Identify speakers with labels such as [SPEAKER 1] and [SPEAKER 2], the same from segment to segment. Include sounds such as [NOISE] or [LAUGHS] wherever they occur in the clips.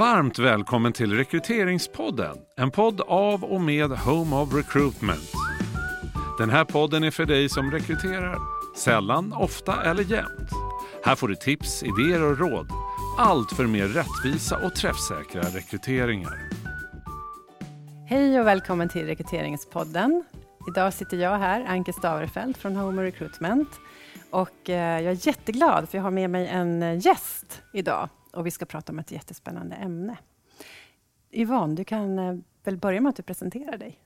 [SPEAKER 1] Varmt välkommen till Rekryteringspodden, en podd av och med Home of Recruitment. Den här podden är för dig som rekryterar, sällan, ofta eller jämt. Här får du tips, idéer och råd. Allt för mer rättvisa och träffsäkra rekryteringar.
[SPEAKER 2] Hej och välkommen till Rekryteringspodden. Idag sitter jag här, Anke Staverfelt från Home of Recruitment. Och eh, jag är jätteglad för jag har med mig en eh, gäst idag och vi ska prata om ett jättespännande ämne. Yvonne, du kan eh, väl börja med att du presenterar dig.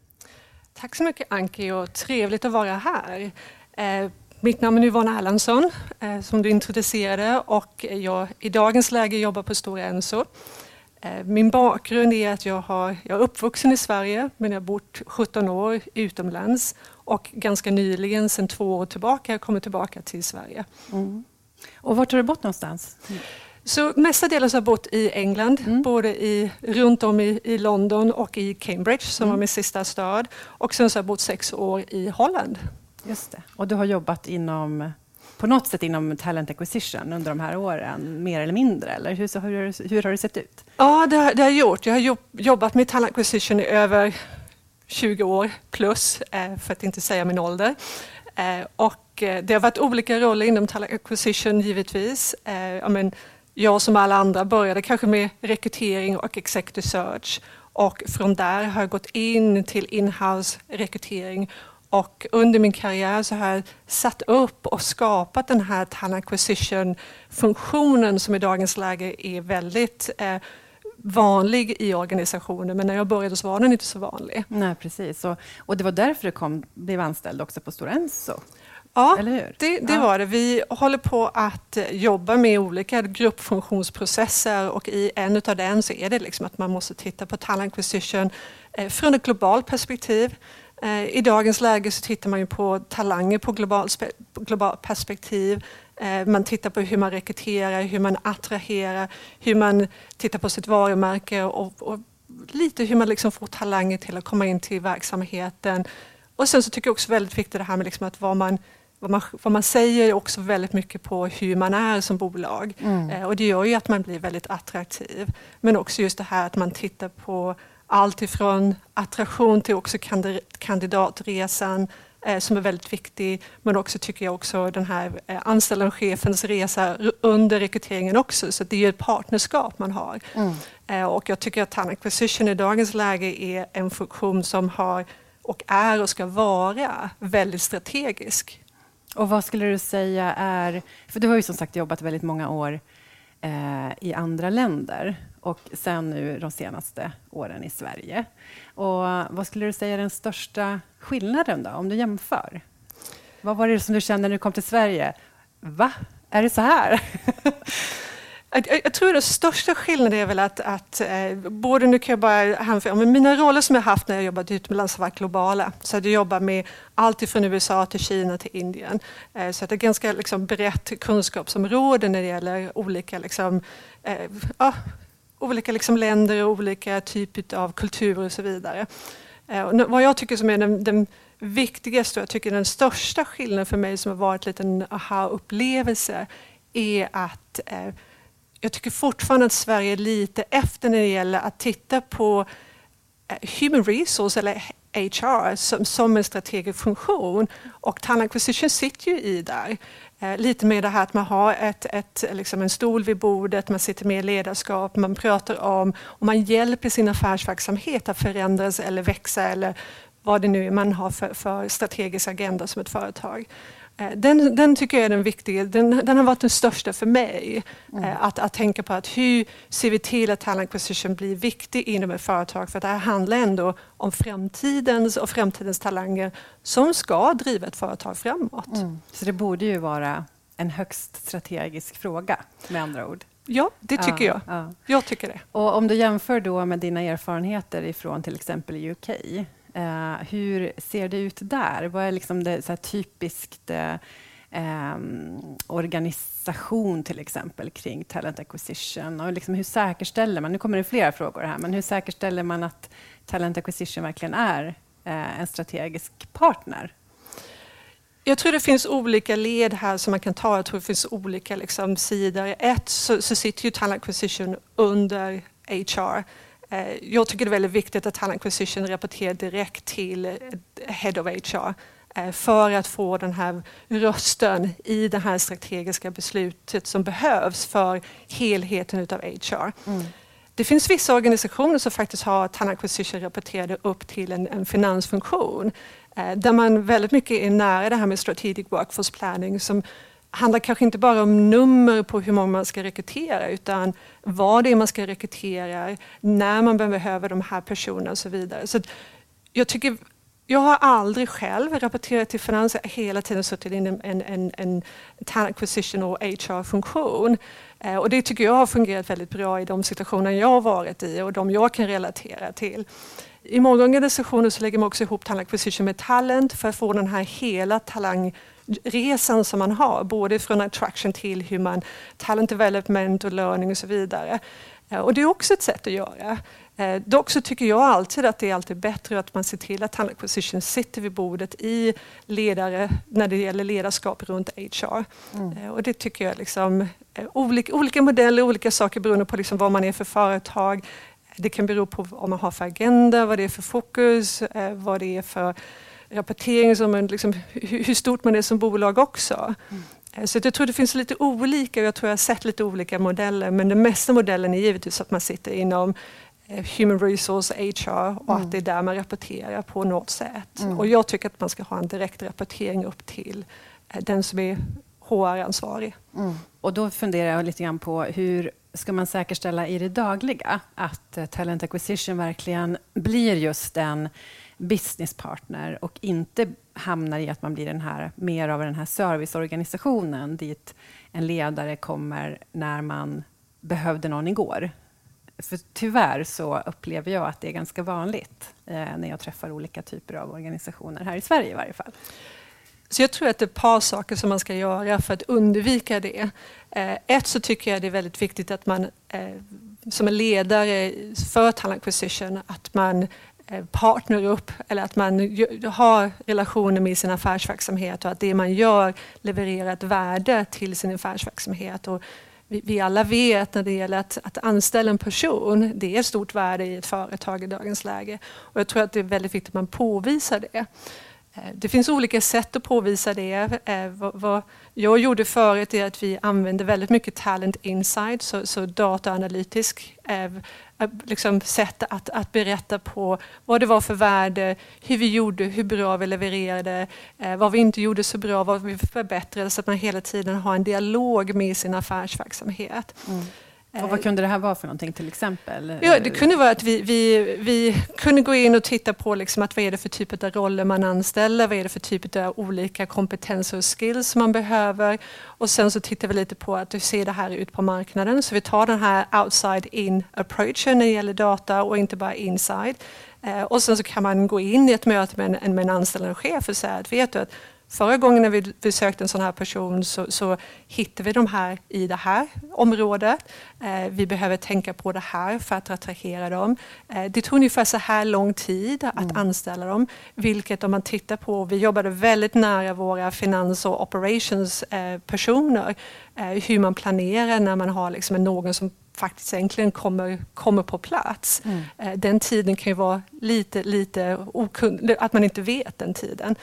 [SPEAKER 3] Tack så mycket Anki och trevligt att vara här. Eh, mitt namn är Yvonne Erlandsson eh, som du introducerade och jag i dagens läge jobbar på Stora Enso. Eh, min bakgrund är att jag, har, jag är uppvuxen i Sverige men jag har bott 17 år utomlands och ganska nyligen, sedan två år tillbaka, har jag kommit tillbaka till Sverige.
[SPEAKER 2] Mm. Och vart har du bott någonstans? Mm.
[SPEAKER 3] Så mestadels har jag bott i England, mm. både i, runt om i, i, London och i Cambridge som mm. var min sista stad. Och sen så har jag bott sex år i Holland.
[SPEAKER 2] Just det. Och du har jobbat inom på något sätt inom talent acquisition under de här åren, mer eller mindre? Eller hur, hur, hur har det sett ut?
[SPEAKER 3] Ja, det, det har jag gjort. Jag har jobbat med talent acquisition i över 20 år plus, eh, för att inte säga min ålder. Eh, och eh, det har varit olika roller inom talent acquisition givetvis. Men jag som alla andra började kanske med rekrytering och executive search och från där har jag gått in till inhouse rekrytering och under min karriär så har jag satt upp och skapat den här talent acquisition-funktionen som i dagens läge är väldigt eh, vanlig i organisationer, men när jag började så var den inte så vanlig.
[SPEAKER 2] Nej, precis. Och, och det var därför du kom, blev anställd också på Stora Enso?
[SPEAKER 3] Ja, det, det ja. var det. Vi håller på att jobba med olika gruppfunktionsprocesser och i en av den så är det liksom att man måste titta på talent acquisition eh, från ett globalt perspektiv. Eh, I dagens läge så tittar man ju på talanger på globalt, globalt perspektiv. Eh, man tittar på hur man rekryterar, hur man attraherar, hur man tittar på sitt varumärke och, och lite hur man liksom får talanger till att komma in till verksamheten. Och sen så tycker jag också väldigt viktigt det här med liksom att vad man vad man, vad man säger också väldigt mycket på hur man är som bolag. Mm. Eh, och det gör ju att man blir väldigt attraktiv. Men också just det här att man tittar på allt ifrån attraktion till också kandidatresan eh, som är väldigt viktig. Men också tycker jag också den här eh, anställda chefens resa under rekryteringen också. Så det är ett partnerskap man har. Mm. Eh, och jag tycker att talent acquisition i dagens läge är en funktion som har och är och ska vara väldigt strategisk.
[SPEAKER 2] Och vad skulle du säga är... För du har ju som sagt jobbat väldigt många år eh, i andra länder och sen nu de senaste åren i Sverige. Och vad skulle du säga är den största skillnaden då, om du jämför? Vad var det som du kände när du kom till Sverige? Va? Är det så här? [LAUGHS]
[SPEAKER 3] Jag, jag, tror den största skillnaden är väl att, att eh, både nu kan jag bara hänföra, men mina roller som jag haft när jag jobbat utomlands har varit globala. Så jag jobbar med allt ifrån USA till Kina till Indien. Eh, så det är ganska liksom, brett kunskapsområde när det gäller olika liksom, eh, ja, olika liksom länder och olika typer av kulturer och så vidare. Eh, och vad jag tycker som är den, den viktigaste och jag tycker den största skillnaden för mig som har varit en aha-upplevelse är att eh, jag tycker fortfarande att Sverige är lite efter när det gäller att titta på eh, human resource eller HR som, som en strategisk funktion. Och talent acquisition sitter ju i där. Eh, lite mer det här att man har ett, ett, liksom en stol vid bordet, man sitter med i ledarskap, man pratar om och man hjälper sin affärsverksamhet att förändras eller växa eller vad det nu är man har för, för strategisk agenda som ett företag. Eh, den, den tycker jag är den viktiga, den, den har varit den största för mig. Mm. Eh, att, att tänka på att hur ser vi till att talent acquisition blir viktig inom ett företag? För det här handlar ändå om framtidens och framtidens talanger som ska driva ett företag framåt. Mm.
[SPEAKER 2] Så det borde ju vara en högst strategisk fråga med andra ord.
[SPEAKER 3] Ja, det tycker ja, jag. Ja. Jag tycker det.
[SPEAKER 2] Och om du jämför då med dina erfarenheter ifrån till exempel UK. Eh, hur ser det ut där? Vad är liksom det så typiskt eh, ehm, organisation till exempel kring talent acquisition? Och liksom hur säkerställer man, nu kommer det flera frågor här, men hur säkerställer man att talent acquisition verkligen är eh, en strategisk partner?
[SPEAKER 3] Jag tror det finns olika led här som man kan ta. Jag tror det finns olika liksom, sidor. Ett så, så sitter ju talent acquisition under HR. Eh, jag tycker det är väldigt viktigt att Talent Acquisition rapporterar direkt till Head of HR eh, för att få den här rösten i det här strategiska beslutet som behövs för helheten utav HR. Mm. Det finns vissa organisationer som faktiskt har talent acquisition rapporterade upp till en, en finansfunktion eh, där man väldigt mycket är nära det här med strategic workforce planning som handlar kanske inte bara om nummer på hur många man ska rekrytera utan vad det är man ska rekrytera, när man behöver de här personerna och så vidare. Så jag tycker jag har aldrig själv rapporterat till finans, jag har hela tiden suttit i en, en, en, en talent acquisition och HR-funktion. Eh, och det tycker jag har fungerat väldigt bra i de situationer jag har varit i och de jag kan relatera till. I många organisationer så lägger man också ihop talent acquisition med talent för att få den här hela talang talangresan som man har, både från attraction till hur man talent development och learning och så vidare. Eh, och det är också ett sätt att göra. Eh, dock så tycker jag alltid att det är alltid bättre att man ser till att talent acquisition sitter vid bordet i ledare när det gäller ledarskap runt HR. Mm. Eh, och det tycker jag liksom, eh, olika, olika modeller, olika saker beroende på liksom vad man är för företag. Det kan bero på vad man har för agenda, vad det är för fokus, vad det är för rapportering, som en, liksom, hur stort man är som bolag också. Mm. Eh, så jag tror det finns lite olika, jag tror jag har sett lite olika modeller, men den mesta modellen är givetvis att man sitter inom Eh, human resource, HR och mm. att det är där man rapporterar på något sätt. Mm. Och jag tycker att man ska ha en direkt rapportering upp till eh, den som är HR-ansvarig. Mm.
[SPEAKER 2] Och då funderar jag lite grann på hur ska man säkerställa i det dagliga att Talent Acquisition verkligen blir just en businesspartner och inte hamnar i att man blir den här, mer av den här serviceorganisationen dit en ledare kommer när man behövde någon igår för tyvärr så upplever jag att det är ganska vanligt eh, när jag träffar olika typer av organisationer, här i Sverige i varje fall.
[SPEAKER 3] Så jag tror att det är ett par saker som man ska göra för att undvika det. Eh, ett så tycker jag det är väldigt viktigt att man eh, som en ledare för Talent Acquisition, att man Eh, partner upp eller att man har relationer med sin affärsverksamhet och att det man gör levererar ett värde till sin affärsverksamhet. Och vi, vi alla vet när det gäller att, att anställa en person, det är ett stort värde i ett företag i dagens läge. Och jag tror att det är väldigt viktigt att man påvisar det. Eh, det finns olika sätt att påvisa det. Eh, vad jag gjorde förut är att vi använde väldigt mycket Talent Insight, så, så dataanalytisk eh, liksom sätt att, att berätta på vad det var för värde, hur vi gjorde, hur bra vi levererade, vad vi inte gjorde så bra, vad vi förbättrade så att man hela tiden har en dialog med sin affärsverksamhet. Mm.
[SPEAKER 2] Och vad kunde det här vara för någonting till exempel?
[SPEAKER 3] Ja, det kunde vara att vi, vi, vi kunde gå in och titta på liksom att vad är det för typ av roller man anställer, vad är det för typ av olika kompetenser och skills man behöver. Och sen så tittar vi lite på att hur ser det här ut på marknaden. Så vi tar den här outside-in approachen när det gäller data och inte bara inside. Eh, och sen så kan man gå in i ett möte med en, med en anställande chef och säga att vet du att Förra gången när vi besökte en sån här person så, så hittade vi de här i det här området. Eh, vi behöver tänka på det här för att attrahera dem. Eh, det tog ungefär så här lång tid att mm. anställa dem. Vilket om man tittar på, vi jobbade väldigt nära våra finans och operations eh. Eh, hur man planerar när man har liksom någon som faktiskt egentligen kommer, kommer på plats. Mm. Eh, den tiden kan ju vara lite, lite okund, att man inte vet den tiden.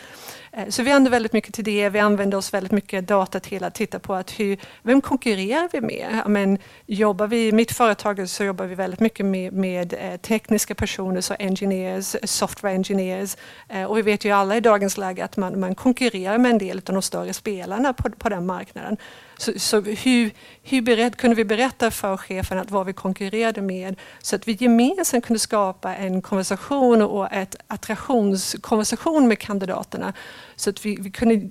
[SPEAKER 3] Eh, så vi använder väldigt mycket till det. Vi använder oss väldigt mycket data till att titta på att hur, vem konkurrerar vi med? Men jobbar vi, I mitt företag så jobbar vi väldigt mycket med, med eh, tekniska personer, så engineers, software engineers. Eh, och vi vet ju alla i dagens läge att man, man konkurrerar med en del av de större spelarna på, på den marknaden. Så, så hur, hur beredd, kunde vi berätta för chefen att vad vi konkurrerade med så att vi gemensamt kunde skapa en konversation och ett attraktionskonversation med kandidaterna så att vi, vi kunde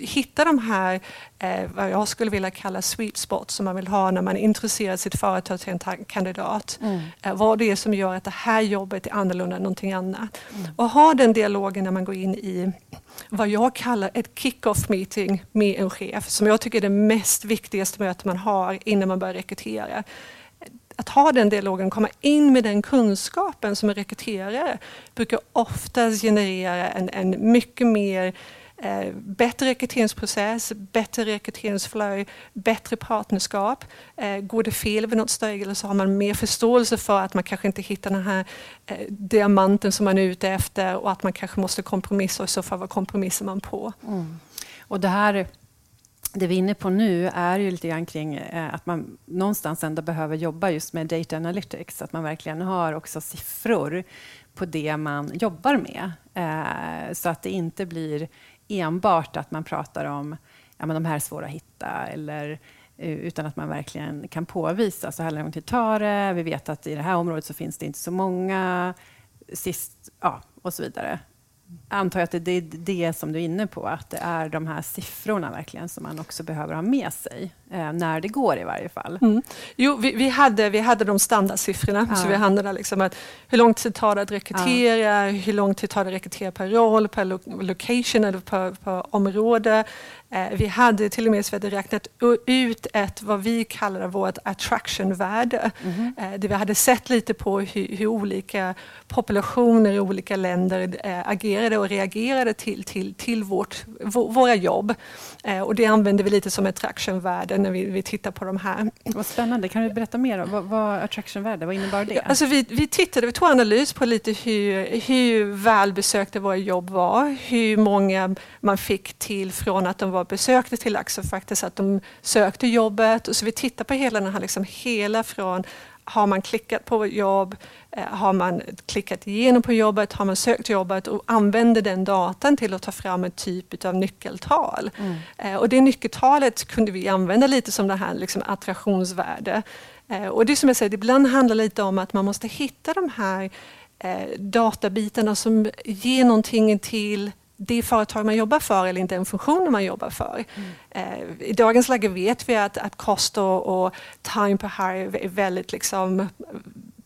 [SPEAKER 3] hitta de här, eh, vad jag skulle vilja kalla sweet spots som man vill ha när man introducerar sitt företag till en kandidat. Mm. Eh, vad det är som gör att det här jobbet är annorlunda än någonting annat. Mm. Och ha den dialogen när man går in i vad jag kallar ett kick-off meeting med en chef, som jag tycker är det mest viktigaste mötet man har innan man börjar rekrytera att ha den dialogen, komma in med den kunskapen som en rekryterare brukar oftast generera en, en mycket mer eh, bättre rekryteringsprocess, bättre rekryteringsflöde, bättre partnerskap. Eh, går det fel vid något steg så har man mer förståelse för att man kanske inte hittar den här eh, diamanten som man är ute efter och att man kanske måste kompromissa och i så fall vad kompromissar man på? Mm.
[SPEAKER 2] Och det här det vi är inne på nu är ju lite grann kring eh, att man någonstans ändå behöver jobba just med data analytics, att man verkligen har också siffror på det man jobbar med. Eh, så att det inte blir enbart att man pratar om ja, men de här är svåra att hitta, eller, eh, utan att man verkligen kan påvisa så här lång tid tar det. Vi vet att i det här området så finns det inte så många, sist, ja, och så vidare antar jag att det är det som du är inne på, att det är de här siffrorna verkligen som man också behöver ha med sig, eh, när det går i varje fall. Mm.
[SPEAKER 3] Jo, vi, vi, hade, vi hade de standardsiffrorna, ja. så vi handlade liksom att hur lång tid tar det att rekrytera, ja. hur lång tid tar det att rekrytera per roll, per lo location eller per, per område. Eh, vi hade till och med hade räknat ut ett, vad vi kallar vårt attraction-värde. Mm. Det vi hade sett lite på hur, hur olika populationer i olika länder eh, agerade och reagerade till, till, till vårt, våra jobb. Och det använder vi lite som attraction-värde när vi, vi tittar på de här.
[SPEAKER 2] Vad spännande. Kan du berätta mer? Om, vad, vad attraction-värde, vad innebar det?
[SPEAKER 3] Alltså vi, vi tittade, vi tog analys på lite hur, hur välbesökta våra jobb var, hur många man fick till från att de var besökte till Laxå faktiskt, att de sökte jobbet. Och så vi tittar på hela den här, liksom, hela från har man klickat på jobb, eh, har man klickat igenom på jobbet, har man sökt jobbet och använder den datan till att ta fram en typ av nyckeltal. Mm. Eh, och det nyckeltalet kunde vi använda lite som det här liksom, attraktionsvärde. Eh, och det som jag säger, ibland handlar lite om att man måste hitta de här databitarna som ger någonting till det företag man jobbar för eller inte den funktionen man jobbar för. Mm. Eh, I dagens läge vet vi att, att kost och, och time per hire är väldigt liksom,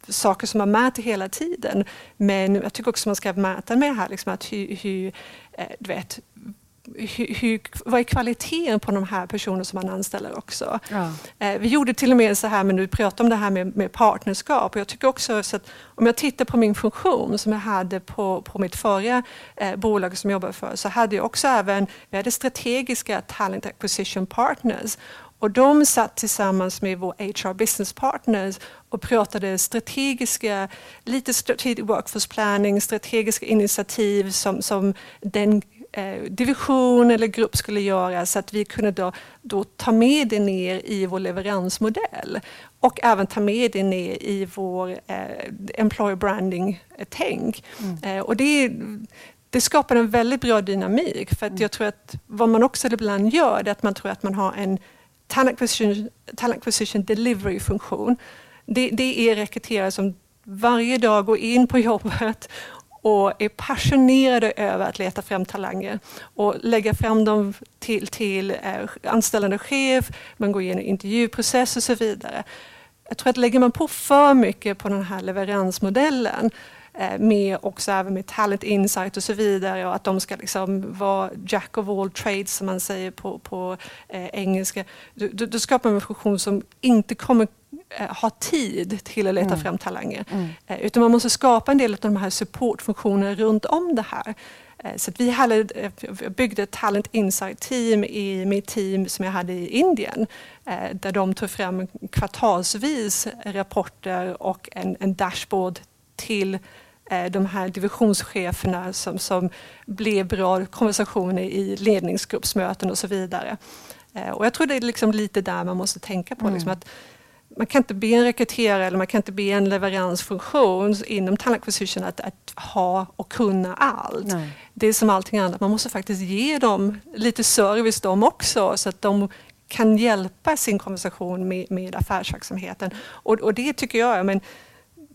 [SPEAKER 3] saker som man mäter hela tiden. Men jag tycker också man ska mäta med det här, liksom att hur, hur eh, du vet, hur, hur, vad är kvaliteten på de här personerna som man anställer också? Ja. Eh, vi gjorde till och med så här, men du pratade om det här med, med partnerskap. Och jag tycker också så att om jag tittar på min funktion som jag hade på, på mitt förra eh, bolag som jag jobbade för, så hade jag också även, vi hade strategiska talent acquisition partners. Och de satt tillsammans med vår HR business partners och pratade strategiska, lite strategic workforce planning, strategiska initiativ som, som den eh, division eller grupp skulle göra så att vi kunde då, då ta med det ner i vår leveransmodell och även ta med det ner i vår eh, employer branding-tänk. Mm. Eh, och det, det skapar en väldigt bra dynamik för att mm. jag tror att vad man också ibland gör är att man tror att man har en talent acquisition, talent acquisition delivery-funktion. Det, det är rekryterare som varje dag går in på jobbet och är passionerade över att leta fram talanger och lägga fram dem till, till eh, anställande chef, man går igenom intervjuprocess och så vidare. Jag tror att lägger man på för mycket på den här leveransmodellen eh, med också även med talent insight och så vidare och att de ska liksom vara jack of all trades som man säger på, på eh, engelska. Då, då skapar man en funktion som inte kommer ha tid till att leta mm. fram talanger. Mm. Eh, utan man måste skapa en del av de här supportfunktionerna runt om det här. Eh, så vi hade, byggde ett Talent Insight-team i mitt team som jag hade i Indien. Där de tog fram kvartalsvis rapporter och en, en dashboard till de här divisionscheferna som, som blev bra konversationer i ledningsgruppsmöten och så vidare. Och jag tror det är liksom lite där man måste tänka på. Mm. Liksom att man kan inte be en rekryterare eller man kan inte be en leveransfunktion inom talent acquisition att, att ha och kunna allt. Nej. Det är som allting annat, man måste faktiskt ge dem lite service de också så att de kan hjälpa sin konversation med, med affärsverksamheten. Och, och det tycker jag, men,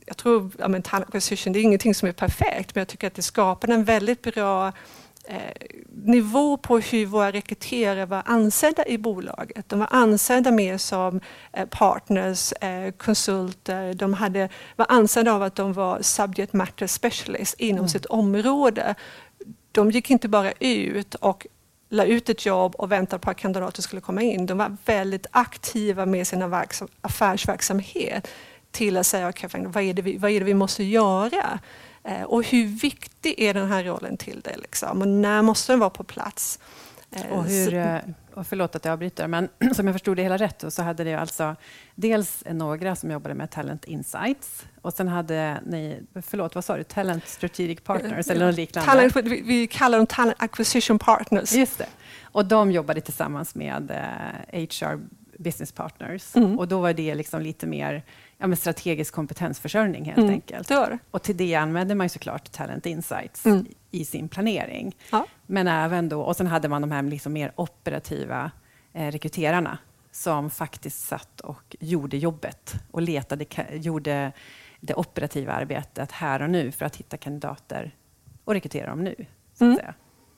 [SPEAKER 3] jag tror, ja, men talent acquisition, det är ingenting som är perfekt men jag tycker att det skapar en väldigt bra nivå på hur våra rekryterare var ansedda i bolaget. De var ansedda mer som eh, partners, eh, konsulter. De hade, var ansedda av att de var subject matter specialist inom mm. sitt område. De gick inte bara ut och la ut ett jobb och väntade på att kandidater skulle komma in. De var väldigt aktiva med sin affärsverksamhet till att säga okay, vad, är det vi, vad är det vi måste göra Eh, och hur viktig är den här rollen till dig? Liksom? Och när måste den vara på plats?
[SPEAKER 2] Eh, och hur, eh, och förlåt att jag avbryter, men [CLEARS THROAT] som jag förstod det hela rätt så hade det alltså dels några som jobbade med Talent Insights och sen hade ni, förlåt vad sa du, Talent Strategic Partners eller något liknande?
[SPEAKER 3] Talent, vi, vi kallar dem Talent Acquisition Partners.
[SPEAKER 2] Just det. Och de jobbade tillsammans med eh, HR Business Partners mm. och då var det liksom lite mer ja, strategisk kompetensförsörjning helt mm. enkelt. Och till det använde man såklart Talent Insights mm. i sin planering. Ja. Men även då, och sen hade man de här liksom mer operativa eh, rekryterarna som faktiskt satt och gjorde jobbet och letade, gjorde det operativa arbetet här och nu för att hitta kandidater och rekrytera dem nu. Så att mm. säga.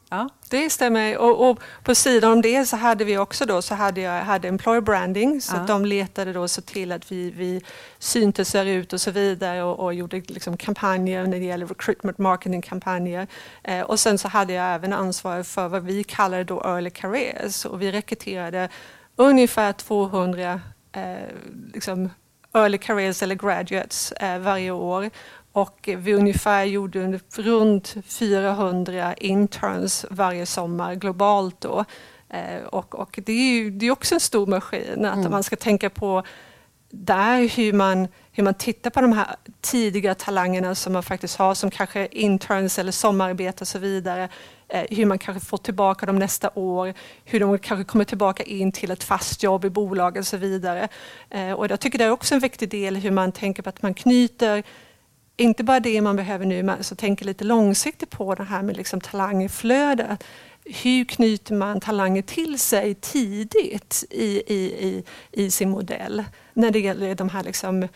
[SPEAKER 3] Ja. Det stämmer. Och, och, på sidan om det så hade vi också då, så hade jag hade employer branding, så ja. att de letade då så till att vi, vi syntes ut och så vidare och, och gjorde liksom kampanjer när det gäller recruitment marketing-kampanjer. Eh, och sen så hade jag även ansvar för vad vi kallade då early careers och vi rekryterade ungefär 200 eh, liksom early careers eller graduates eh, varje år och vi ungefär gjorde runt 400 interns varje sommar globalt då. Eh, och, och det är ju det är också en stor maskin, att mm. man ska tänka på där hur man, hur man tittar på de här tidiga talangerna som man faktiskt har som kanske interns eller sommararbete och så vidare. Eh, hur man kanske får tillbaka dem nästa år, hur de kanske kommer tillbaka in till ett fast jobb i bolaget och så vidare. Eh, och jag tycker det är också en viktig del hur man tänker på att man knyter inte bara det man behöver nu, men alltså tänker lite långsiktigt på det här med liksom talangflödet. Hur knyter man talanger till sig tidigt i, i, i, i sin modell? När det gäller de här liksom,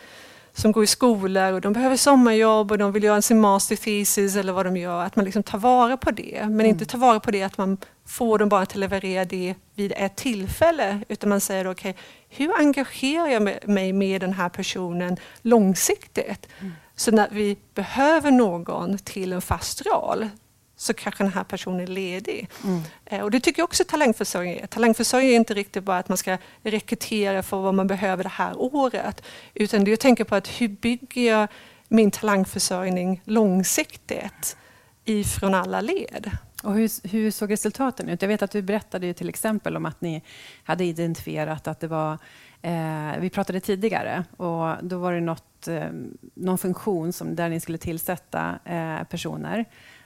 [SPEAKER 3] som går i skolor och de behöver sommarjobb och de vill göra sin master thesis eller vad de gör. Att man liksom tar vara på det, men mm. inte tar vara på det att man får dem bara att leverera det vid ett tillfälle. Utan man säger okej, okay, hur engagerar jag mig med den här personen långsiktigt? Mm. Så när vi behöver någon till en fast roll så kanske den här personen är ledig. Mm. Eh, och det tycker jag också talangförsörjning är. Talangförsörjning är inte riktigt bara att man ska rekrytera för vad man behöver det här året. Utan det att tänka på att hur bygger jag min talangförsörjning långsiktigt ifrån alla led.
[SPEAKER 2] Och hur, hur, såg resultaten ut? Jag vet att du berättade ju till exempel om att ni hade identifierat att det var Eh, vi pratade tidigare och då var det något, Eh, någon funktion som, där ni skulle tillsätta eh, personer.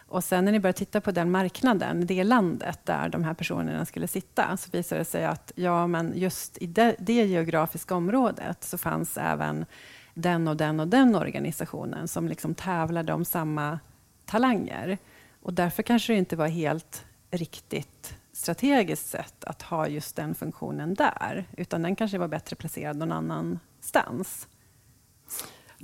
[SPEAKER 2] Och sen när ni började titta på den marknaden, det landet där de här personerna skulle sitta, så visade det sig att ja, men just i det, det geografiska området så fanns även den och den och den organisationen som liksom tävlade om samma talanger. Och därför kanske det inte var helt riktigt strategiskt sett att ha just den funktionen där, utan den kanske var bättre placerad någon annanstans.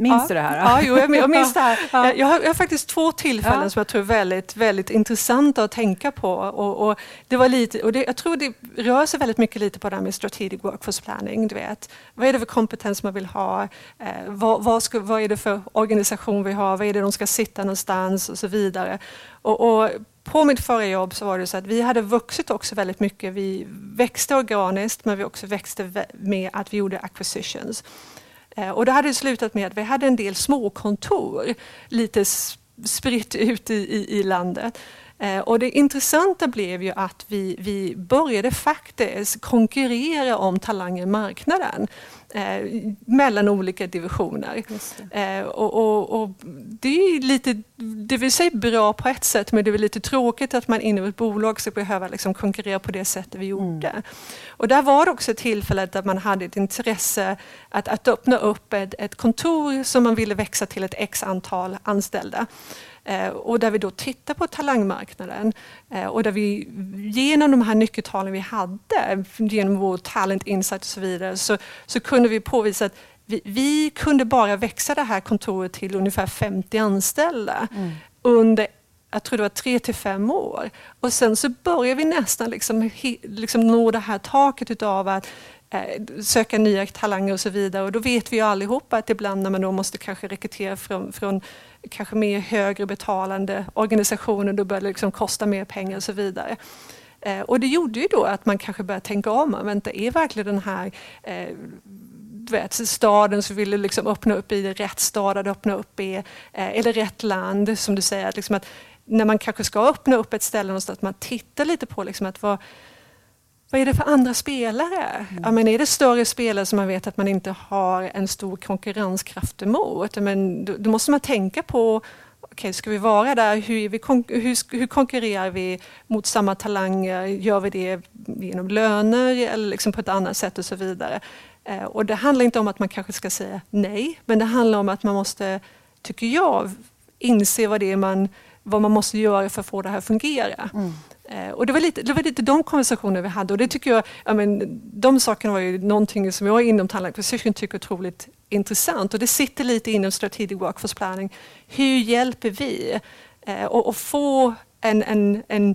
[SPEAKER 2] Minns
[SPEAKER 3] ja.
[SPEAKER 2] du det här?
[SPEAKER 3] Ja, jo, jag minns det här. [LAUGHS] Ja. Jag, har, jag har faktiskt två tillfällen ja. som jag tror är väldigt, väldigt intressanta att tänka på. Och, och det var lite, och det, jag tror det rör sig väldigt mycket lite på det här med strategic workforce planning. Du vet. Vad är det för kompetens man vill ha? Eh, vad, vad, ska, vad är det för organisation vi har? Vad är det de ska sitta någonstans? Och så vidare. Och, och på mitt förra jobb så var det så att vi hade vuxit också väldigt mycket. Vi växte organiskt men vi också växte med att vi gjorde acquisitions. Eh, och det hade slutat med att vi hade en del småkontor lite spritt ut i, i, i landet. Eh, och det intressanta blev ju att vi, vi började faktiskt konkurrera om talanger i marknaden eh, mellan olika divisioner. Det. Eh, och, och, och, det är lite, det vill säga bra på ett sätt, men det är lite tråkigt att man inom ett bolag ska behöva liksom konkurrera på det sättet vi gjorde. Mm. Och där var det också ett tillfälle där man hade ett intresse att, att öppna upp ett, ett kontor som man ville växa till ett x antal anställda. Eh, och där vi då tittar på talangmarknaden eh, och där vi genom de här nyckeltalen vi hade, genom vår talent insight och så vidare, så, så kunde vi påvisa att vi, vi, kunde bara växa det här kontoret till ungefär 50 anställda mm. under jag tror det var tre till fem år. Och sen så börjar vi nästan liksom, liksom nå det här taket utav att eh, söka nya talanger och så vidare. Och då vet vi ju allihopa att ibland när man då måste kanske rekrytera från, från kanske mer högre betalande organisationer, då börjar det liksom kosta mer pengar och så vidare. Eh, och det gjorde ju då att man kanske började tänka om, vänta, är verkligen den här eh, vet, staden som ville liksom öppna upp i rätt stad att öppna upp i, eh, eller rätt land som du säger. Att liksom att när man kanske ska öppna upp ett ställe någonstans, att man tittar lite på liksom att vad, vad är det för andra spelare? Mm. Ja, men är det större spelare som man vet att man inte har en stor konkurrenskraft emot? Men då, då måste man tänka på okay, ska vi vara där? Hur, vi, hur, hur, konkurrerar vi mot samma talanger? Gör vi det genom löner eller liksom på ett annat sätt och så vidare? Eh, och det handlar inte om att man kanske ska säga nej, men det handlar om att man måste, tycker jag, inse vad det är man, vad man måste göra för att få det här att fungera. Mm. Eh, och det var, lite, det var lite de konversationer vi hade. Och det tycker jag, jag men, de sakerna var ju någonting som jag inom Talent Acquisition tycker är otroligt intressant. Och det sitter lite inom Strategic Workforce Planning. Hur hjälper vi? Eh, och, och få en, en, en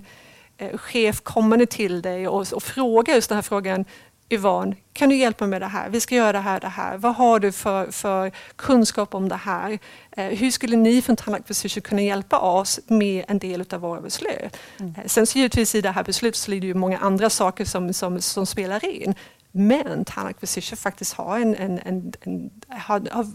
[SPEAKER 3] eh, chef kommande till dig och, och fråga just den här frågan. Yvonne, kan du hjälpa mig med det här? Vi ska göra det här, det här. Vad har du för, för kunskap om det här? Eh, hur skulle ni från Tanak Precision kunna hjälpa oss med en del av våra beslut? Mm. Eh, sen så givetvis i det här beslutet så ligger det många andra saker som, som, som spelar in. Men Tanak Precision faktiskt har en, en, en, en har, har,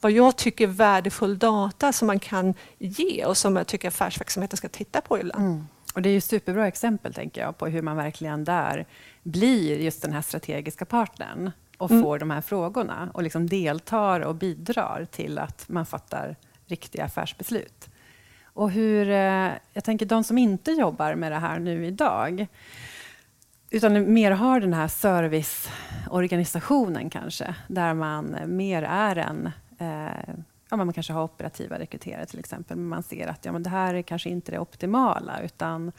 [SPEAKER 3] vad jag tycker värdefull data som man kan ge och som jag tycker affärsverksamheten ska titta på ibland. Mm.
[SPEAKER 2] Och det är ju superbra exempel tänker jag på hur man verkligen där blir just den här strategiska partnern och mm. får de här frågorna och liksom deltar och bidrar till att man fattar riktiga affärsbeslut. Och hur, eh, jag tänker de som inte jobbar med det här nu idag, utan mer har den här serviceorganisationen kanske, där man mer är en eh, ja, man kanske har operativa rekryterare till exempel, men man ser att ja, men det här är kanske inte det optimala, utan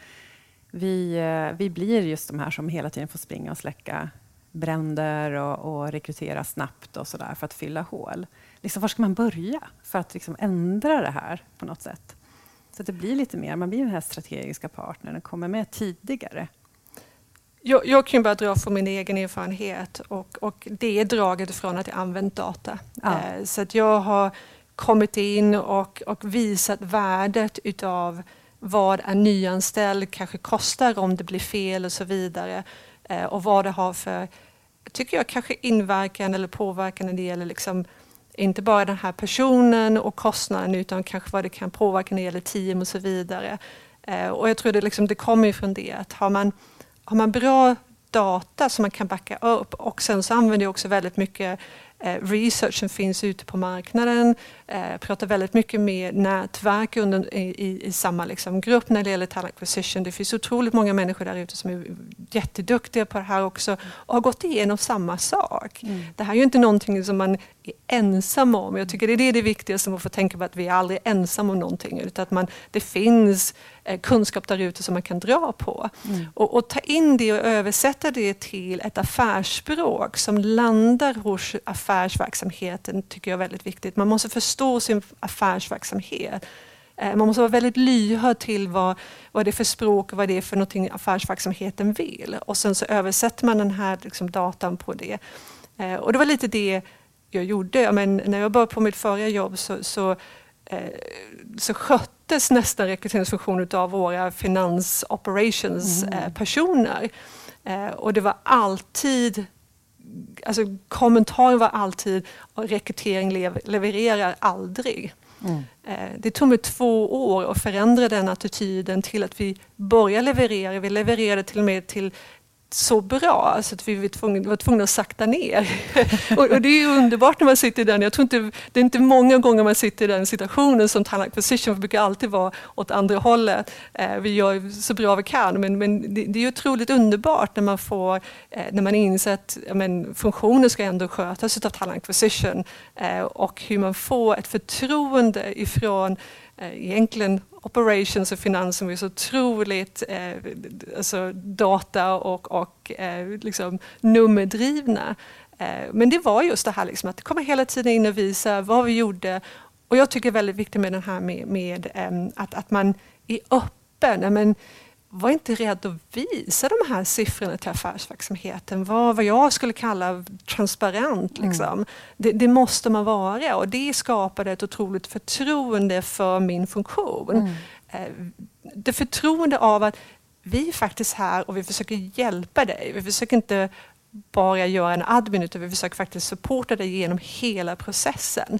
[SPEAKER 2] vi, eh, vi blir just de här som hela tiden får springa och släcka bränder och, och rekrytera snabbt och sådär för att fylla hål. Liksom, var ska man börja för att liksom ändra det här på något sätt? Så att det blir lite mer, man blir den här strategiska partnern och kommer med tidigare.
[SPEAKER 3] Jag, jag kan bara dra från min egen erfarenhet och, och det är draget från att jag använt data. Ja. Eh, så att jag har kommit in och, och visat värdet utav vad en nyanställd kanske kostar om det blir fel och så vidare. Eh, och vad det har för, tycker jag, kanske inverkan eller påverkan när det gäller liksom, inte bara den här personen och kostnaden utan kanske vad det kan påverka när det gäller team och så vidare. Eh, och jag tror det, liksom, det kommer ifrån det att har man, har man bra data som man kan backa upp och sen så använder jag också väldigt mycket eh, research som finns ute på marknaden, eh, pratar väldigt mycket med nätverk under, i, i, samma liksom, grupp när det gäller talent acquisition. Det finns otroligt många människor där ute som är jätteduktiga på det här också och har gått igenom samma sak. Mm. Det här är ju inte någonting som man är ensam om. Jag tycker det är det, viktigaste, att få tänka på att vi är aldrig ensamma om någonting, utan att man, det finns eh, kunskap där ute som man kan dra på. Mm. Och, och, ta in det och översätta det till ett affärsspråk som landar hos affärsverksamheten tycker jag är väldigt viktigt. Man måste förstå sin affärsverksamhet. Eh, man måste vara väldigt lyhörd till vad, vad det är för språk och vad det är för någonting affärsverksamheten vill. Och sen så översätter man den här liksom, datan på det. Eh, och det var lite det jag gjorde. Men när jag började på mitt förra jobb så, så, eh, så sköttes nästan rekryteringsfunktionen av våra finans operations mm. personer. Och det var alltid Alltså kommentaren var alltid rekrytering lev levererar aldrig. Mm. Eh, det tog mig två år att förändra den attityden till att vi börjar leverera. Vi levererade till och med till så bra så att vi var tvungna, var tvungna att sakta ner. [LAUGHS] och, och, det är underbart när man sitter i den. Jag tror inte, det är inte många gånger man sitter i den situationen som talent acquisition, brukar alltid vara åt andra hållet. Eh, vi gör så bra vi kan, men, men det, det är otroligt underbart när man får, eh, när man inser att men, funktioner ska ändå skötas av talent acquisition eh, och hur man får ett förtroende ifrån eh, egentligen operations och finans som är så otroligt eh, alltså data och, och eh, liksom nummerdrivna. Eh, men det var just det här liksom, att det kommer hela tiden in och visa vad vi gjorde. Och jag tycker det är väldigt viktigt med den här med, med eh, att, att man är öppen. Men, var inte rädd att visa de här siffrorna till affärsverksamheten. Var vad jag skulle kalla transparent. Mm. Liksom. Mm. Det, det, måste man vara och det skapade ett otroligt förtroende för min funktion. Mm. Eh, det förtroende av att vi är faktiskt här och vi försöker hjälpa dig. Vi försöker inte bara göra en admin utan vi försöker faktiskt supporta dig genom hela processen.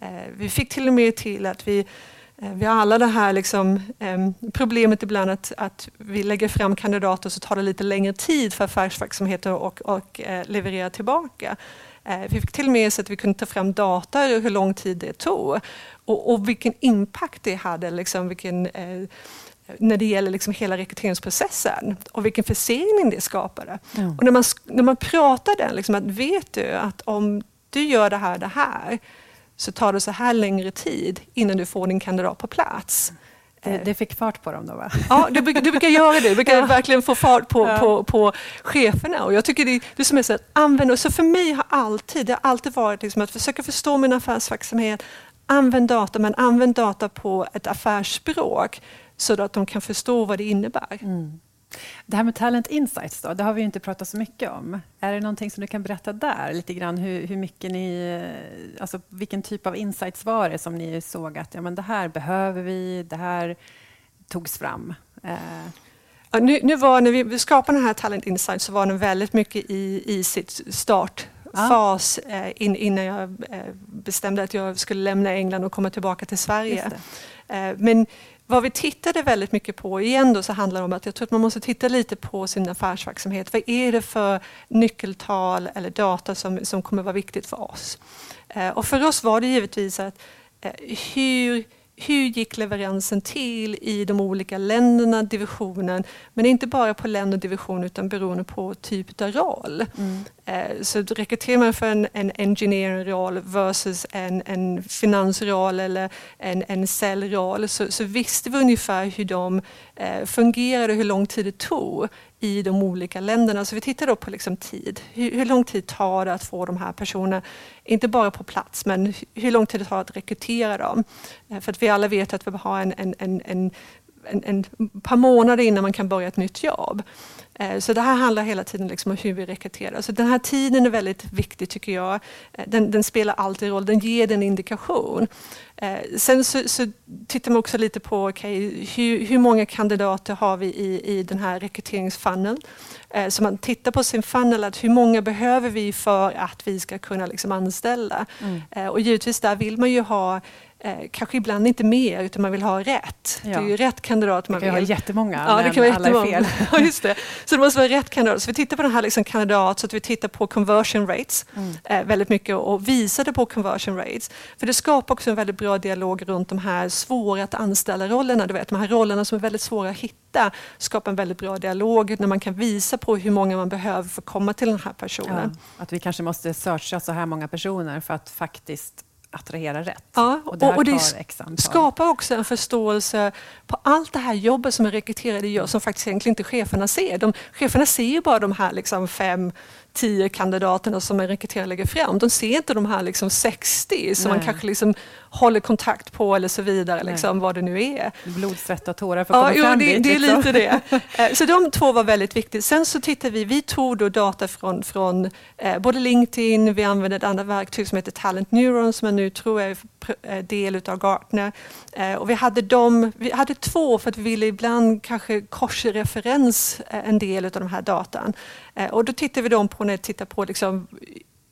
[SPEAKER 3] Eh, vi fick till och med till att vi vi har alla det här liksom, eh, problemet ibland att, att vi lägger fram kandidater så tar det lite längre tid för affärsverksamheter och, och eh, leverera tillbaka. Eh, vi fick till och med så att vi kunde ta fram data hur lång tid det tog och, och vilken impact det hade, liksom, vilken, eh, när det gäller liksom hela rekryteringsprocessen och vilken försening det skapade. Mm. Och när, man, när man pratar den, liksom, att vet du att om du gör det här, det här, så tar det så här längre tid innan du får din kandidat på plats.
[SPEAKER 2] Det, det, fick fart på dem då va?
[SPEAKER 3] Ja, brukar, det brukar göra det. Det brukar [LAUGHS] ja. verkligen få fart på, ja. på, på cheferna. Och jag tycker det, det som är så att använda, så för mig har alltid, det har alltid varit liksom att försöka förstå min affärsverksamhet, använd data, men använd data på ett affärsspråk så att de kan förstå vad det innebär. Mm.
[SPEAKER 2] Det här med Talent Insights, då, det har vi inte pratat så mycket om. Är det någonting som du kan berätta där? Lite grann hur, hur mycket ni... Alltså vilken typ av insights var det som ni såg att ja, men det här behöver vi, det här togs fram? Eh.
[SPEAKER 3] Ja, nu, nu, var, när vi skapade den här Talent Insights så var den väldigt mycket i, i sitt startfas ja. eh, in, innan jag eh, bestämde att jag skulle lämna England och komma tillbaka till Sverige. Eh, men vad vi tittade väldigt mycket på igen då så handlar det om att jag tror att man måste titta lite på sin affärsverksamhet. Vad är det för nyckeltal eller data som, som kommer vara viktigt för oss? Eh, och för oss var det givetvis att eh, hur hur gick leveransen till i de olika länderna, divisionen, men inte bara på länder och division utan beroende på typ av roll. Mm. Eh, så rekryterar man för en, en engineering-roll versus en, en finansroll eller en, en säljroll så, så visste vi ungefär hur de eh, fungerade och hur lång tid det tog i de olika länderna. Så vi tittar då på liksom tid. Hur, hur, lång tid tar det att få de här personerna, inte bara på plats, men hur lång tid det tar att rekrytera dem? Eh, för att vi alla vet att vi har en, en, en, en en, en par månader innan man kan börja ett nytt jobb. Eh, så det här handlar hela tiden liksom om hur vi rekryterar. Så den här tiden är väldigt viktig tycker jag. Eh, den, den spelar alltid roll, den ger en indikation. Eh, sen så, så, tittar man också lite på okay, hur, hur många kandidater har vi i, i den här rekryteringsfunneln. Så man tittar på sin funnel, att hur många behöver vi för att vi ska kunna liksom anställa? Mm. Och givetvis där vill man ju ha eh, kanske ibland inte mer, utan man vill ha rätt. Ja. Det är ju rätt kandidat man
[SPEAKER 2] vill. Det kan
[SPEAKER 3] vill.
[SPEAKER 2] vara jättemånga,
[SPEAKER 3] ja, det kan vara
[SPEAKER 2] alla är fel. [LAUGHS]
[SPEAKER 3] ja, just det. Så det måste vara rätt kandidat. Så vi tittar på den här liksom kandidat, så att vi tittar på conversion rates mm. eh, väldigt mycket och visade på conversion rates. För det skapar också en väldigt bra dialog runt de här svåra att anställa-rollerna. Du vet, de här rollerna som är väldigt svåra att hitta skapar en väldigt bra dialog när man kan visa på hur många man behöver för att komma till den här personen.
[SPEAKER 2] Ja, att vi kanske måste searcha så här många personer för att faktiskt attrahera rätt.
[SPEAKER 3] Ja, och det, och det skapar också en förståelse på allt det här jobbet som en rekryterare gör som faktiskt egentligen inte cheferna ser. De, cheferna ser ju bara de här liksom fem tio kandidaterna som en rekryterare lägger fram. De ser inte de här liksom 60 som man kanske liksom håller kontakt på eller så vidare, liksom, vad det nu är.
[SPEAKER 2] Blod, svett och tårar för att
[SPEAKER 3] ja,
[SPEAKER 2] komma
[SPEAKER 3] jo, det, dit. Det är liksom. lite det. [LAUGHS] Eh, så de två var väldigt viktiga. Sen så tittade vi, vi tog då data från, från eh, både LinkedIn, vi använde ett annat verktyg som heter Talent Neuron som jag nu tror är eh, del av Gartner. Eh, och vi hade, dem, vi hade två för att vi ville ibland kanske korsreferens eh, en del av de här datan. Eh, och då tittar vi då på när vi tittar på liksom,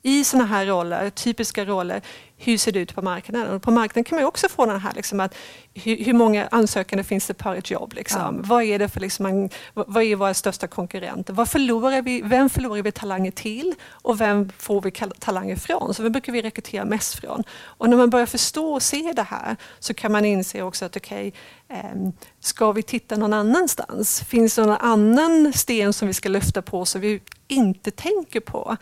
[SPEAKER 3] i sådana här roller, typiska roller, hur ser det ut på marknaden? Och på marknaden kan man också få den här liksom att hur, hur, många ansökande finns det per ett jobb? Liksom? Ja. Vad är det för liksom vad är våra största konkurrenter? Vad förlorar vi, vem förlorar vi talanger till och vem får vi talanger från? Så vem brukar vi rekrytera mest från? Och när man börjar förstå och se det här så kan man inse också att okej, okay, eh, ska vi titta någon annanstans? Finns det någon annan sten som vi ska lyfta på som vi inte tänker på?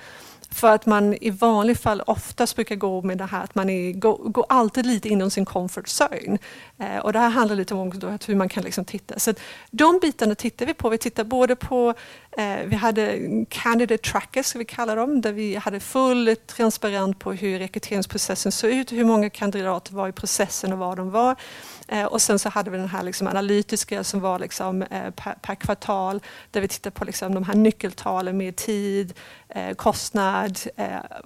[SPEAKER 3] För att man i vanliga fall oftast brukar gå med det här att man är, går, går alltid lite inom sin comfort zone. Eh, och det här handlar lite om hur man kan liksom titta. Så de bitarna tittar vi på. Vi tittar både på, vi hade candidate trackers, vi kalla dem, där vi hade full transparent på hur rekryteringsprocessen såg ut, hur många kandidater var i processen och var de var. Eh, och sen så hade vi den här liksom analytiska som var liksom, eh, per, per, kvartal där vi tittar på liksom de här nyckeltalen med tid, eh, kostnad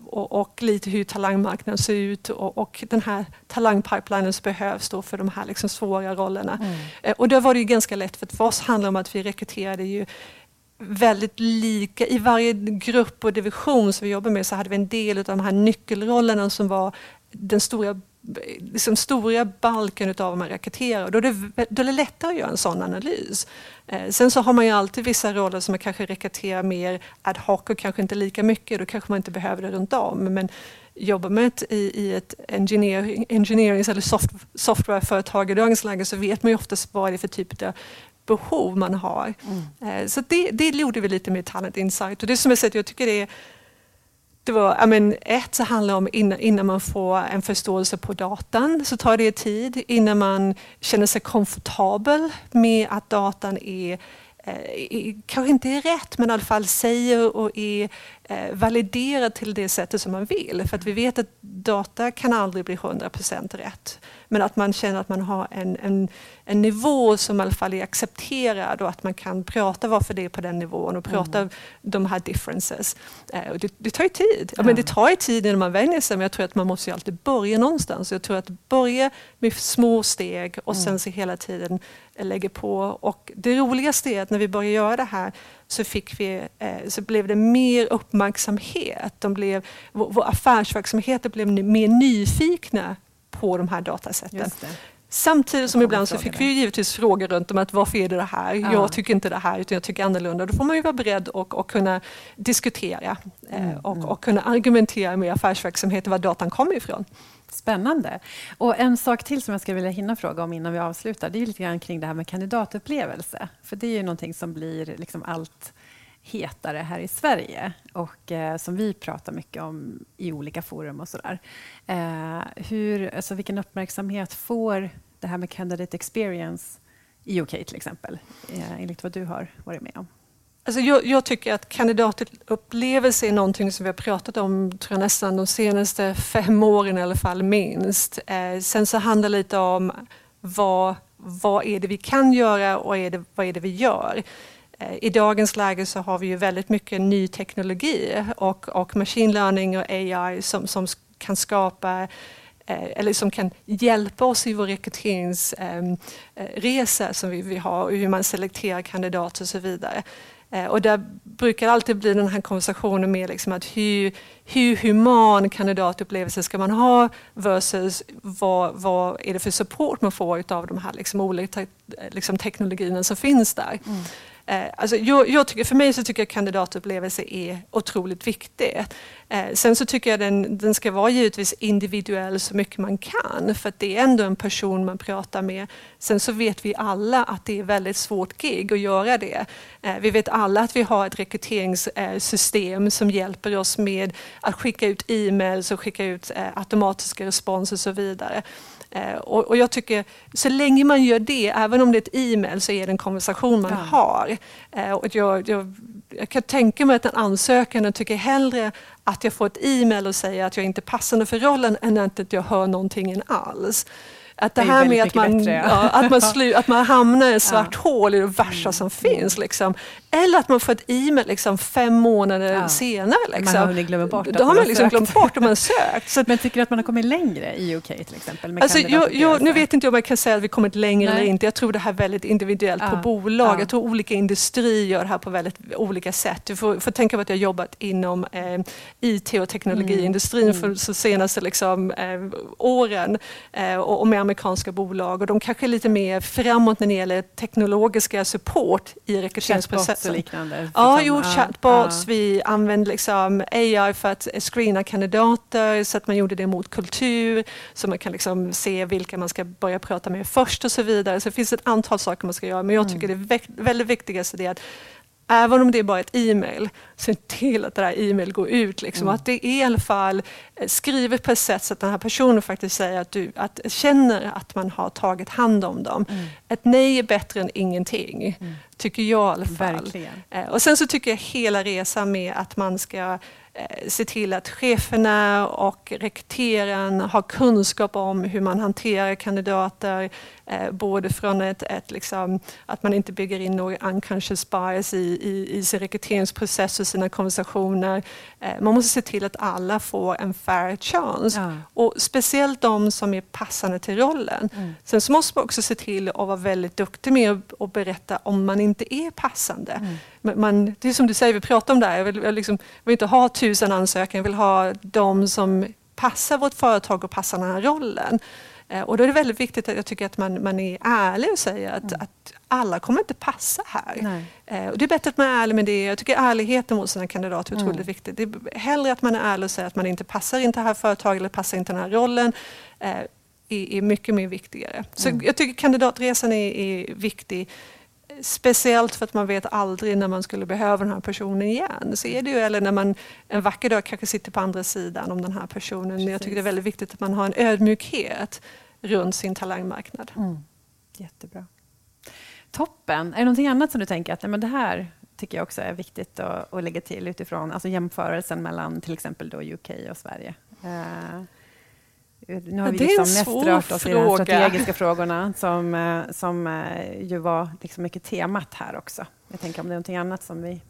[SPEAKER 3] och, och, lite hur talangmarknaden ser ut och, och den här talangpipelinen som behövs då för de här liksom svåra rollerna. Mm. och då var det ju ganska lätt för, för oss handlar det om att vi rekryterade ju väldigt lika. I varje grupp och division som vi jobbar med så hade vi en del av de här nyckelrollerna som var den stora liksom stora balken av vad man rekryterar. Då är, det, då är det lättare att göra en sån analys. Eh, sen så har man ju alltid vissa roller som man kanske rekryterar mer ad hoc och kanske inte lika mycket. Då kanske man inte behöver det runt om. Men jobbar man i, i ett engineering, engineering eller soft, softwareföretag i dagens läge så vet man ju oftast vad det är för typ av behov man har. Mm. Eh, så det, det gjorde vi lite med Talent Insight. Och det som jag säger, jag tycker det är det var, I mean, ett så handlar om innan, innan man får en förståelse på datan så tar det tid innan man känner sig komfortabel med att datan är eh, kanske inte är rätt, men i alla fall säger och är eh, validerad till det sättet som man vill. För att vi vet att data kan aldrig bli 100% rätt. Men att man känner att man har en, en, en nivå som i alla fall är accepterad och att man kan prata varför det är på den nivån och prata mm. de här differences. Eh, och det, det, tar ju tid. Ja. men det tar ju tid innan man vänjer sig men jag tror att man måste ju alltid börja någonstans. Jag tror att börja med små steg och mm. sen så hela tiden lägga på. Och det roligaste är att när vi började göra det här så, fick vi, eh, så blev det mer uppmärksamhet. De blev, vår, vår affärsverksamheter blev mer nyfikna på de här datasätten. Samtidigt som ibland så fick vi givetvis frågor runt om att varför är det det här? Ja. Jag tycker inte det här utan jag tycker annorlunda. Då får man ju vara beredd och, och kunna diskutera eh, mm, och, mm. och, kunna argumentera med affärsverksamheter var datan kommer ifrån.
[SPEAKER 2] Spännande. Och en sak till som jag skulle vilja hinna fråga om innan vi avslutar, det är lite grann kring det här med kandidatupplevelse. För det är ju någonting som blir liksom allt hetare här i Sverige och eh, som vi pratar mycket om i olika forum och sådär. Eh, hur, alltså vilken uppmärksamhet får det här med candidate experience i UK till exempel, eh, enligt vad du har varit med om?
[SPEAKER 3] Alltså jag, jag, tycker att kandidatupplevelse är någonting som vi har pratat om tror jag, nästan de senaste fem åren i alla fall minst. Eh, sen så handlar det lite om vad, vad är det vi kan göra och är det, vad är det vi gör. Eh, I dagens läge så har vi ju väldigt mycket ny teknologi och, och machine learning och AI som, som kan skapa eh, eller som kan hjälpa oss i vår rekryteringsresa eh, som vi, vi har och hur man selekterar kandidater och så vidare. Eh, och där brukar det alltid bli den här konversationen med liksom att hur, hur human kandidatupplevelse ska man ha versus vad, vad är det för support man får av de här liksom olika liksom teknologierna som finns där. Mm. Eh, alltså jag, jag, tycker, för mig så tycker jag kandidatupplevelse är otroligt viktig. Eh, sen så tycker jag den, den ska vara givetvis individuell så mycket man kan för att det är ändå en person man pratar med. Sen så vet vi alla att det är väldigt svårt gig att göra det. Eh, vi vet alla att vi har ett rekryteringssystem som hjälper oss med att skicka ut e-mails och skicka ut eh, automatiska responser och så vidare. Eh, och, och, jag tycker, så länge man gör det, även om det är ett e-mail, så är det en konversation man ja. har. Eh, och jag, jag, jag, kan tänka mig att en ansökande tycker hellre att jag får ett e-mail och säger att jag inte är passande för rollen än att jag hör någonting alls. Att det, det här med att man, ja. Ja, att, man slu, att man hamnar i [LAUGHS] ett svart ja. hål i det värsta som mm. finns. Liksom. Eller att man får ett e-mail liksom, fem månader senare. Liksom. Man
[SPEAKER 2] har hunnit glömma bort
[SPEAKER 3] Då har man liksom glömt bort att man sökt.
[SPEAKER 2] Så [LAUGHS] Men tycker du att man har kommit längre i UK till exempel?
[SPEAKER 3] Alltså, jag, jag, nu vet inte om jag kan säga att vi kommit längre Nej. eller inte. Jag tror det här är väldigt individuellt på bolag. Jag tror olika industrier gör det här på väldigt olika sätt. Du får, får tänka på att jag jobbat inom eh, IT och teknologiindustrin mm. för de senaste liksom, eh, åren eh, och, och med amerikanska bolag och de kanske är lite mer framåt när det gäller teknologiska support i rekryteringsprocessen.
[SPEAKER 2] Chatbots och liknande?
[SPEAKER 3] Ja, jo, chatbots. Ja. Vi använde liksom AI för att screena kandidater så att man gjorde det mot kultur så man kan liksom se vilka man ska börja prata med först och så vidare. Så det finns ett antal saker man ska göra men jag tycker mm. det väldigt viktigaste är att även om det är bara ett e-mail, se till att det där e-mail går ut. Liksom. Mm. Att det är i alla fall eh, skrivet på ett sätt så att den här personen faktiskt säger att du att, känner att man har tagit hand om dem. Mm. Ett nej är bättre än ingenting, mm. tycker jag i alla fall. Verkligen. Eh, och sen så tycker jag hela resan med att man ska Eh, se till att cheferna och rekryteraren har kunskap om hur man hanterar kandidater, både från ett, ett liksom, att man inte bygger in någon unconscious bias i, i, i sin rekryteringsprocess sina konversationer. Eh, man måste se till att alla får en fair chance. Ja. Och speciellt de som är passande till rollen. Mm. Sen så måste man också se till att vara väldigt duktig med att berätta om man inte är passande. Mm. man, det är som du säger, vi pratar om det här, jag vill, jag liksom, vill inte ha tusen ansökningar, jag vill ha de som passar vårt företag och passar den här rollen. Eh, och då är det väldigt viktigt att jag tycker att man, man är ärlig och säger att, mm. att alla kommer inte passa här. Eh, och det är bättre att man är ärlig med det. Jag tycker ärligheten mot sina kandidater är otroligt mm. viktigt. Det är hellre att man är ärlig och säger att man inte passar inte det här företaget eller passar inte den här rollen. Eh, är mycket mer viktigare. Så mm. jag tycker kandidatresan är, är viktig. Speciellt för att man vet aldrig när man skulle behöva den här personen igen. Så är det ju, eller när man en vacker dag kanske sitter på andra sidan om den här personen. Precis. Jag tycker det är väldigt viktigt att man har en ödmjukhet runt sin talangmarknad. Mm.
[SPEAKER 2] Jättebra. Toppen. Är det någonting annat som du tänker att nej, men det här tycker jag också är viktigt att, att lägga till utifrån alltså jämförelsen mellan till exempel då UK och Sverige? Uh, nu har vi liksom mest rört oss fråga. i de strategiska frågorna som, eh, som eh, ju var liksom mycket temat här också. Jag tänker om det är någonting annat som vi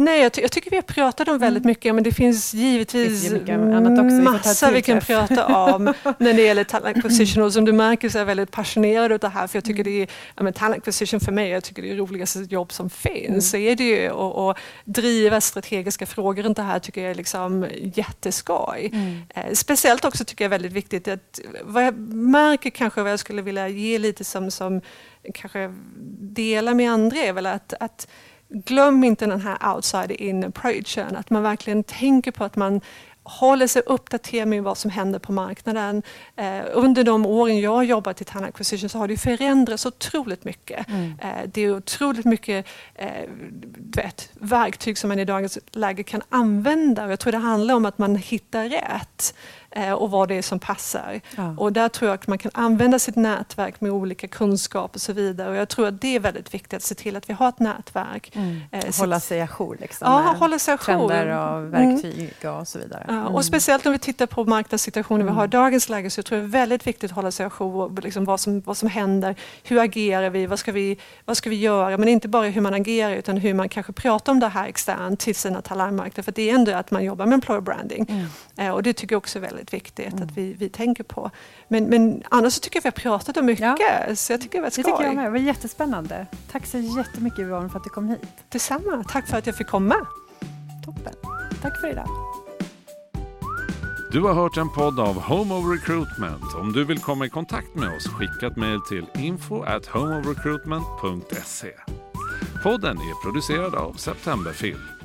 [SPEAKER 3] Nej, jag, ty jag, tycker vi har pratat om väldigt mm. mycket, men det finns givetvis det finns massa vi kan prata om [LAUGHS] när det gäller talent acquisition. Och som du märker så är jag väldigt passionerad av det här, för jag tycker det är, ja, men talent acquisition för mig, jag tycker det är det roligaste jobb som finns. Mm. Så är det ju, och, och driva strategiska frågor runt det här tycker jag är liksom jätteskoj. Mm. Eh, speciellt också tycker jag är väldigt viktigt, att vad jag märker kanske vad jag skulle vilja ge lite som, som kanske dela med andra är väl att, att glöm inte den här outside-in approachen, att man verkligen tänker på att man håller sig uppdaterad med vad som händer på marknaden. Eh, under de åren jag har jobbat i Talent Acquisition så har det förändrats otroligt mycket. Mm. Eh, det är otroligt mycket eh, vet, verktyg som man i dagens läge kan använda. Jag tror det handlar om att man hittar rätt. Eh, och vad det är som passar. Ja. Och där tror jag att man kan använda sitt nätverk med olika kunskap och så vidare. Och jag tror att det är väldigt viktigt att se till att vi har ett nätverk.
[SPEAKER 2] Mm. Eh, hålla sig ajour liksom,
[SPEAKER 3] ja, hålla sig
[SPEAKER 2] trender och verktyg mm. och så vidare.
[SPEAKER 3] Mm. Ja, och speciellt om vi tittar på marknadssituationen vi har i mm. dagens läge så tror jag det är väldigt viktigt att hålla sig ajour. Liksom vad, som, vad som händer, hur agerar vi, vad ska vi, vad ska vi göra? Men inte bara hur man agerar utan hur man kanske pratar om det här externt till sina talangmarknader. För det är ändå att man jobbar med employer branding. Mm. Eh, och det tycker jag också är väldigt väldigt viktigt mm. att vi, vi tänker på. Men, men annars så tycker jag att vi har pratat om mycket, ja. så jag tycker det var skoj.
[SPEAKER 2] Det tycker jag med. Det var jättespännande. Tack så jättemycket Yvonne för att du kom hit.
[SPEAKER 3] Detsamma. Tack för att jag fick komma.
[SPEAKER 2] Toppen. Tack för idag.
[SPEAKER 1] Du har hört en podd av Home of Recruitment. Om du vill komma i kontakt med oss, skicka ett mejl till info at homeofrecruitment.se. Podden är producerad av Septemberfilm.